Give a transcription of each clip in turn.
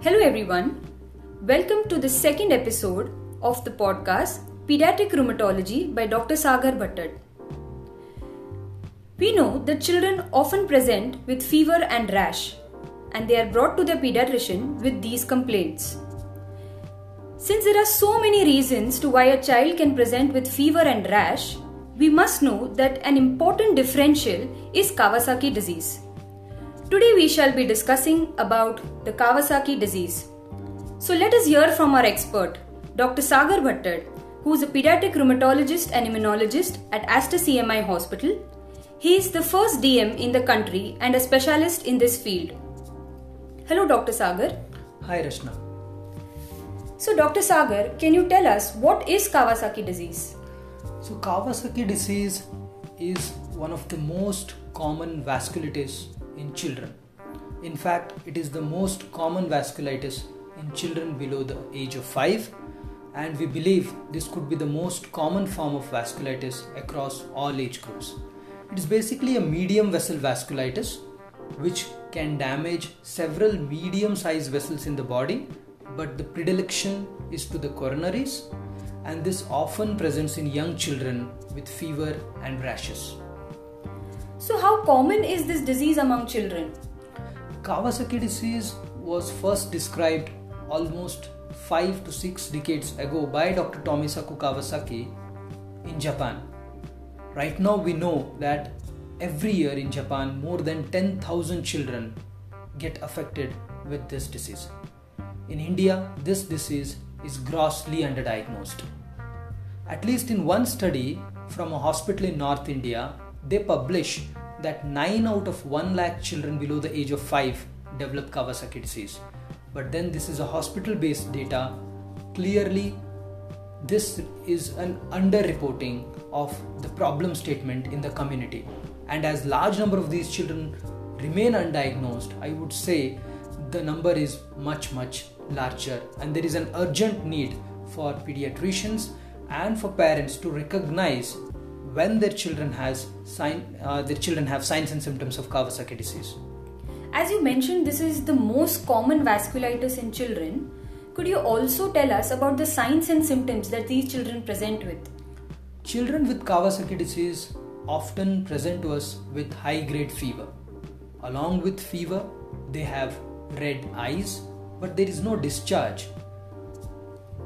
Hello, everyone. Welcome to the second episode of the podcast Pediatric Rheumatology by Dr. Sagar Bhattad. We know that children often present with fever and rash, and they are brought to their pediatrician with these complaints. Since there are so many reasons to why a child can present with fever and rash, we must know that an important differential is Kawasaki disease. Today we shall be discussing about the Kawasaki disease. So let us hear from our expert, Dr. Sagar Bhattad, who is a pediatric rheumatologist and immunologist at Aster CMI Hospital. He is the first DM in the country and a specialist in this field. Hello, Dr. Sagar. Hi, Rashna. So, Dr. Sagar, can you tell us what is Kawasaki disease? So, Kawasaki disease is one of the most common vasculitis in children. In fact, it is the most common vasculitis in children below the age of 5 and we believe this could be the most common form of vasculitis across all age groups. It is basically a medium vessel vasculitis which can damage several medium sized vessels in the body, but the predilection is to the coronaries, and this often presents in young children with fever and rashes. So, how common is this disease among children? Kawasaki disease was first described almost 5 to 6 decades ago by Dr. Tomisaku Kawasaki in Japan. Right now, we know that every year in Japan, more than 10,000 children get affected with this disease. In India, this disease is grossly underdiagnosed. At least in one study from a hospital in North India, they publish that 9 out of 1 lakh children below the age of 5 develop Kawasaki disease. But then this is a hospital based data. Clearly, this is an underreporting of the problem statement in the community. And as large number of these children remain undiagnosed, I would say the number is much much larger and there is an urgent need for pediatricians and for parents to recognize when their children has sign, uh, their children have signs and symptoms of Kawasaki disease. As you mentioned, this is the most common vasculitis in children. Could you also tell us about the signs and symptoms that these children present with? Children with Kawasaki disease often present to us with high grade fever. Along with fever, they have red eyes, but there is no discharge.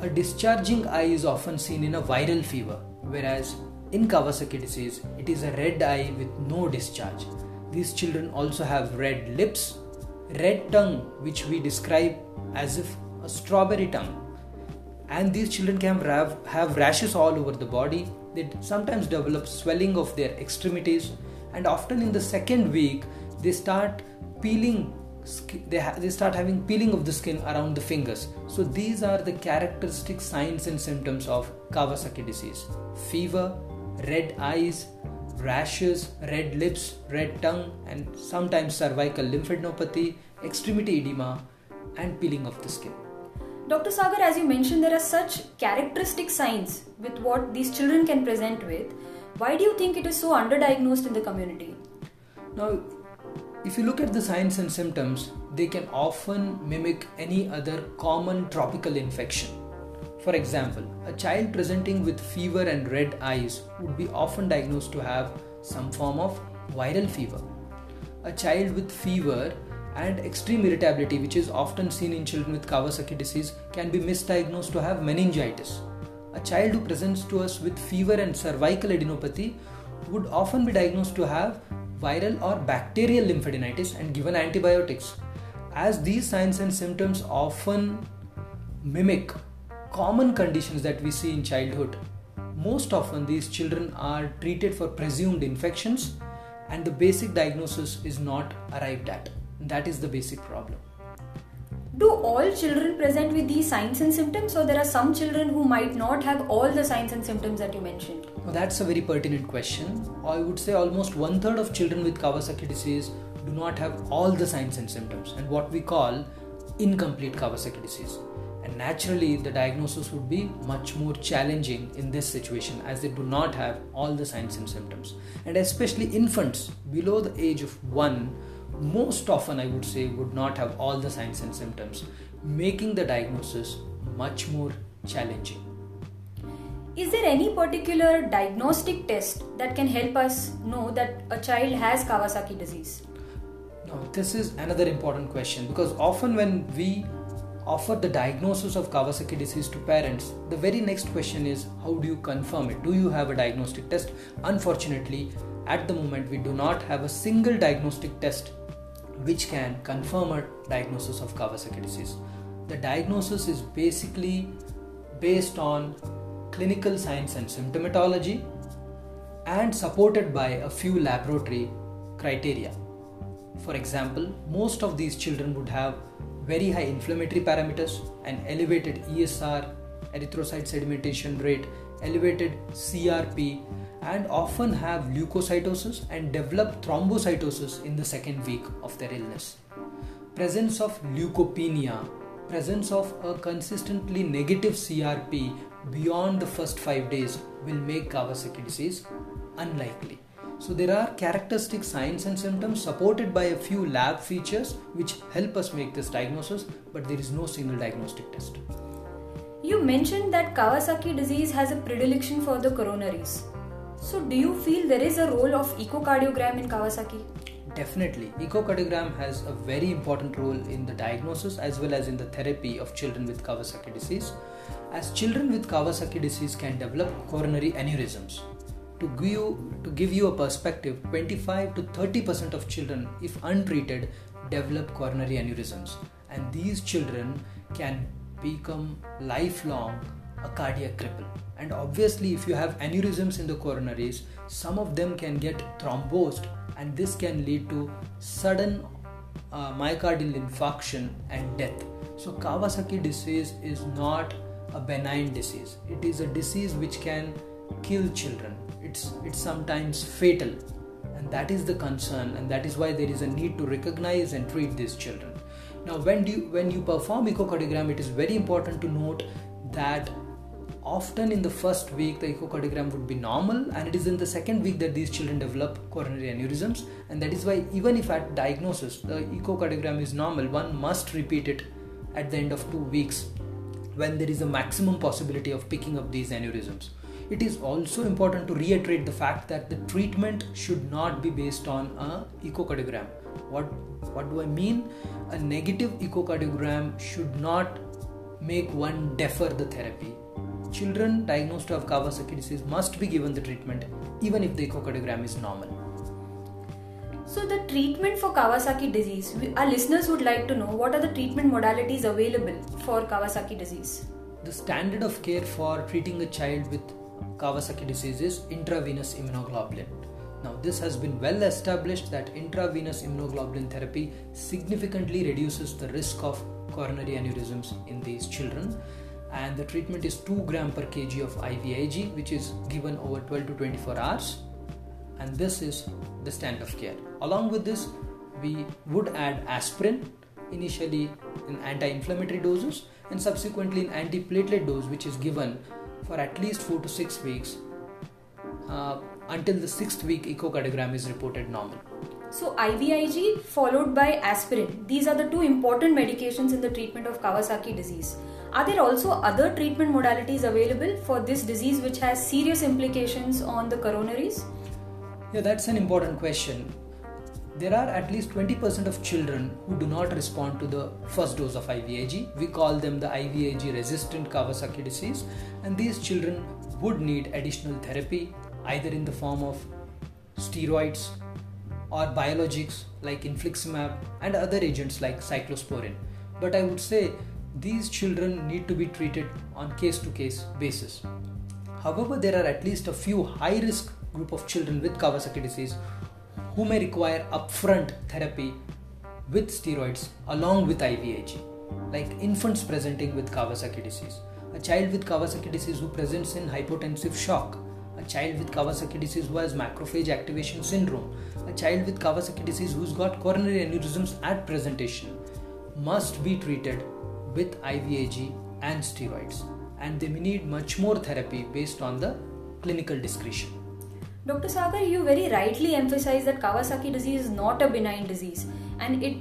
A discharging eye is often seen in a viral fever, whereas in Kawasaki disease, it is a red eye with no discharge. These children also have red lips, red tongue, which we describe as if a strawberry tongue. And these children can have, have rashes all over the body. They sometimes develop swelling of their extremities, and often in the second week, they start peeling they, ha- they start having peeling of the skin around the fingers. So these are the characteristic signs and symptoms of Kawasaki disease: fever, red eyes, rashes, red lips, red tongue, and sometimes cervical lymphadenopathy, extremity edema, and peeling of the skin. Dr. Sagar, as you mentioned, there are such characteristic signs with what these children can present with. Why do you think it is so underdiagnosed in the community? Now, if you look at the signs and symptoms, they can often mimic any other common tropical infection. For example, a child presenting with fever and red eyes would be often diagnosed to have some form of viral fever. A child with fever and extreme irritability, which is often seen in children with Kawasaki disease, can be misdiagnosed to have meningitis. A child who presents to us with fever and cervical adenopathy would often be diagnosed to have viral or bacterial lymphadenitis and given antibiotics. As these signs and symptoms often mimic common conditions that we see in childhood, most often these children are treated for presumed infections and the basic diagnosis is not arrived at. That is the basic problem. Do all children present with these signs and symptoms, or there are some children who might not have all the signs and symptoms that you mentioned? Well, that's a very pertinent question. I would say almost one third of children with Kawasaki disease do not have all the signs and symptoms, and what we call incomplete Kawasaki disease. And naturally, the diagnosis would be much more challenging in this situation as they do not have all the signs and symptoms. And especially infants below the age of one most often I would say would not have all the signs and symptoms. making the diagnosis much more challenging. Is there any particular diagnostic test that can help us know that a child has Kawasaki disease? Now, this is another important question because often when we offer the diagnosis of Kawasaki disease to parents, the very next question is how do you confirm it? Do you have a diagnostic test? Unfortunately, at the moment, we do not have a single diagnostic test which can confirm a diagnosis of Kawasaki disease. The diagnosis is basically based on clinical science and symptomatology and supported by a few laboratory criteria. For example, most of these children would have very high inflammatory parameters, an elevated ESR, erythrocyte sedimentation rate, elevated CRP, and often have leukocytosis and develop thrombocytosis in the second week of their illness. Presence of leukopenia, presence of a consistently negative CRP beyond the first 5 days will make Kawasaki disease unlikely. So there are characteristic signs and symptoms supported by a few lab features which help us make this diagnosis, but there is no single diagnostic test. You mentioned that Kawasaki disease has a predilection for the coronaries. So do you feel there is a role of echocardiogram in Kawasaki? Definitely. Echocardiogram has a very important role in the diagnosis as well as in the therapy of children with Kawasaki disease. As children with Kawasaki disease can develop coronary aneurysms, to give you, to give you a perspective 25 to 30% of children if untreated develop coronary aneurysms. And these children can become lifelong a cardiac cripple. And obviously if you have aneurysms in the coronaries some of them can get thrombosed and this can lead to sudden uh, myocardial infarction and death. So kawasaki disease is not a benign disease. It is a disease which can kill children it's it's sometimes fatal. And that is the concern and that is why there is a need to recognize and treat these children. Now when do you, when you perform echocardiogram it is very important to note that often in the first week the echocardiogram would be normal and it is in the second week that these children develop coronary aneurysms. And that is why even if at diagnosis the echocardiogram is normal one must repeat it at the end of 2 weeks when there is a maximum possibility of picking up these aneurysms it is also important to reiterate the fact that the treatment should not be based on a echocardiogram. What what do i mean? A negative echocardiogram should not make one defer the therapy. Children diagnosed of kawasaki disease must be given the treatment even if the echocardiogram is normal. So the treatment for Kawasaki disease, our listeners would like to know what are the treatment modalities available for Kawasaki disease? The standard of care for treating a child with Kawasaki disease is intravenous immunoglobulin. Now, this has been well established that intravenous immunoglobulin therapy significantly reduces the risk of coronary aneurysms in these children. And the treatment is 2 gram per kg of IVIG, which is given over 12 to 24 hours. And this is the standard of care. Along with this, we would add aspirin initially in anti inflammatory doses and subsequently in antiplatelet dose, which is given for at least 4 to 6 weeks uh, until the 6th week echocardiogram is reported normal. So, IVIG followed by aspirin, these are the two important medications in the treatment of Kawasaki disease. Are there also other treatment modalities available for this disease which has serious implications on the coronaries? Yeah, that's an important question there are at least 20% of children who do not respond to the first dose of IVIG. We call them the IVIG resistant Kawasaki disease, and these children would need additional therapy either in the form of steroids or biologics like infliximab and other agents like cyclosporin. But I would say these children need to be treated on case to case basis. However, there are at least a few high risk group of children with Kawasaki disease who may require upfront therapy with steroids along with IVIG, like infants presenting with Kawasaki disease, a child with Kawasaki disease who presents in hypotensive shock, a child with Kawasaki disease who has macrophage activation syndrome, a child with Kawasaki disease who's got coronary aneurysms at presentation must be treated with IVIG and steroids. And they may need much more therapy based on the clinical discretion. Dr. Sagar, you very rightly emphasize that Kawasaki disease is not a benign disease and it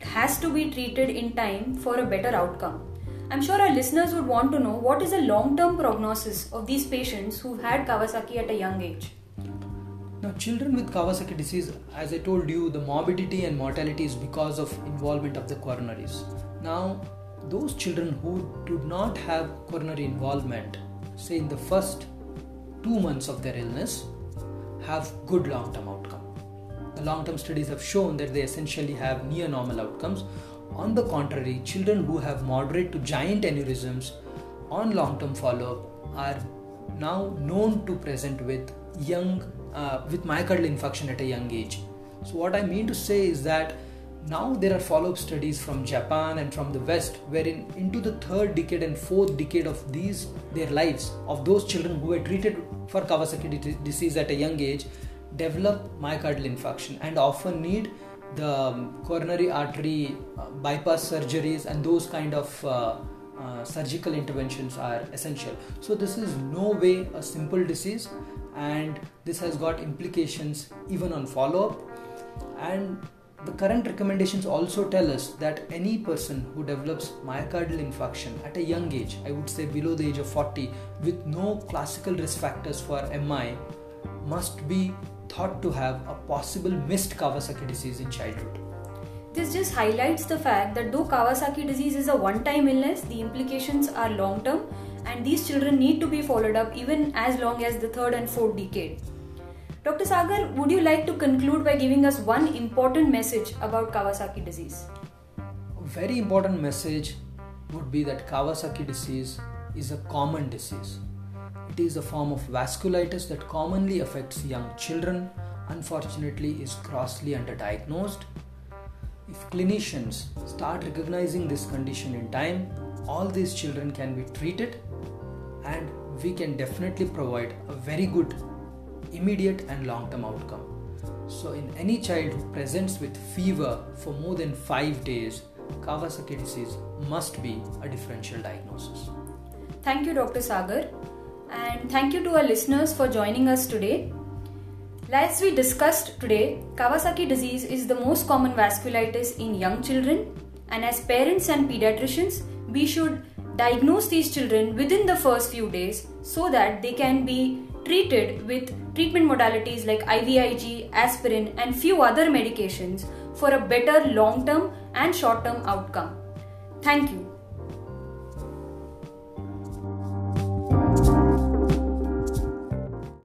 has to be treated in time for a better outcome. I'm sure our listeners would want to know what is the long term prognosis of these patients who've had Kawasaki at a young age. Now, children with Kawasaki disease, as I told you, the morbidity and mortality is because of involvement of the coronaries. Now, those children who do not have coronary involvement, say in the first two months of their illness, have good long term outcome. The long term studies have shown that they essentially have near normal outcomes. On the contrary, children who have moderate to giant aneurysms on long term follow up are now known to present with young uh, with myocardial infarction at a young age. So what I mean to say is that now there are follow-up studies from Japan and from the West, wherein into the third decade and fourth decade of these their lives of those children who were treated for Kawasaki disease at a young age develop myocardial infarction and often need the um, coronary artery uh, bypass surgeries and those kind of uh, uh, surgical interventions are essential. So this is no way a simple disease and this has got implications even on follow up and the current recommendations also tell us that any person who develops myocardial infarction at a young age, I would say below the age of 40, with no classical risk factors for MI, must be thought to have a possible missed Kawasaki disease in childhood. This just highlights the fact that though Kawasaki disease is a one time illness, the implications are long term and these children need to be followed up even as long as the third and fourth decade. Dr. Sagar, would you like to conclude by giving us one important message about Kawasaki disease? A very important message would be that Kawasaki disease is a common disease. It is a form of vasculitis that commonly affects young children, unfortunately, is grossly underdiagnosed. If clinicians start recognizing this condition in time, all these children can be treated and we can definitely provide a very good immediate and long term outcome. So, in any child who presents with fever for more than 5 days, Kawasaki disease must be a differential diagnosis. Thank you, Dr. Sagar, and thank you to our listeners for joining us today. As we discussed today, Kawasaki disease is the most common vasculitis in young children, and as parents and pediatricians, we should diagnose these children within the first few days so that they can be treated with treatment modalities like IVIG, aspirin, and few other medications for a better long term and short term outcome. Thank you.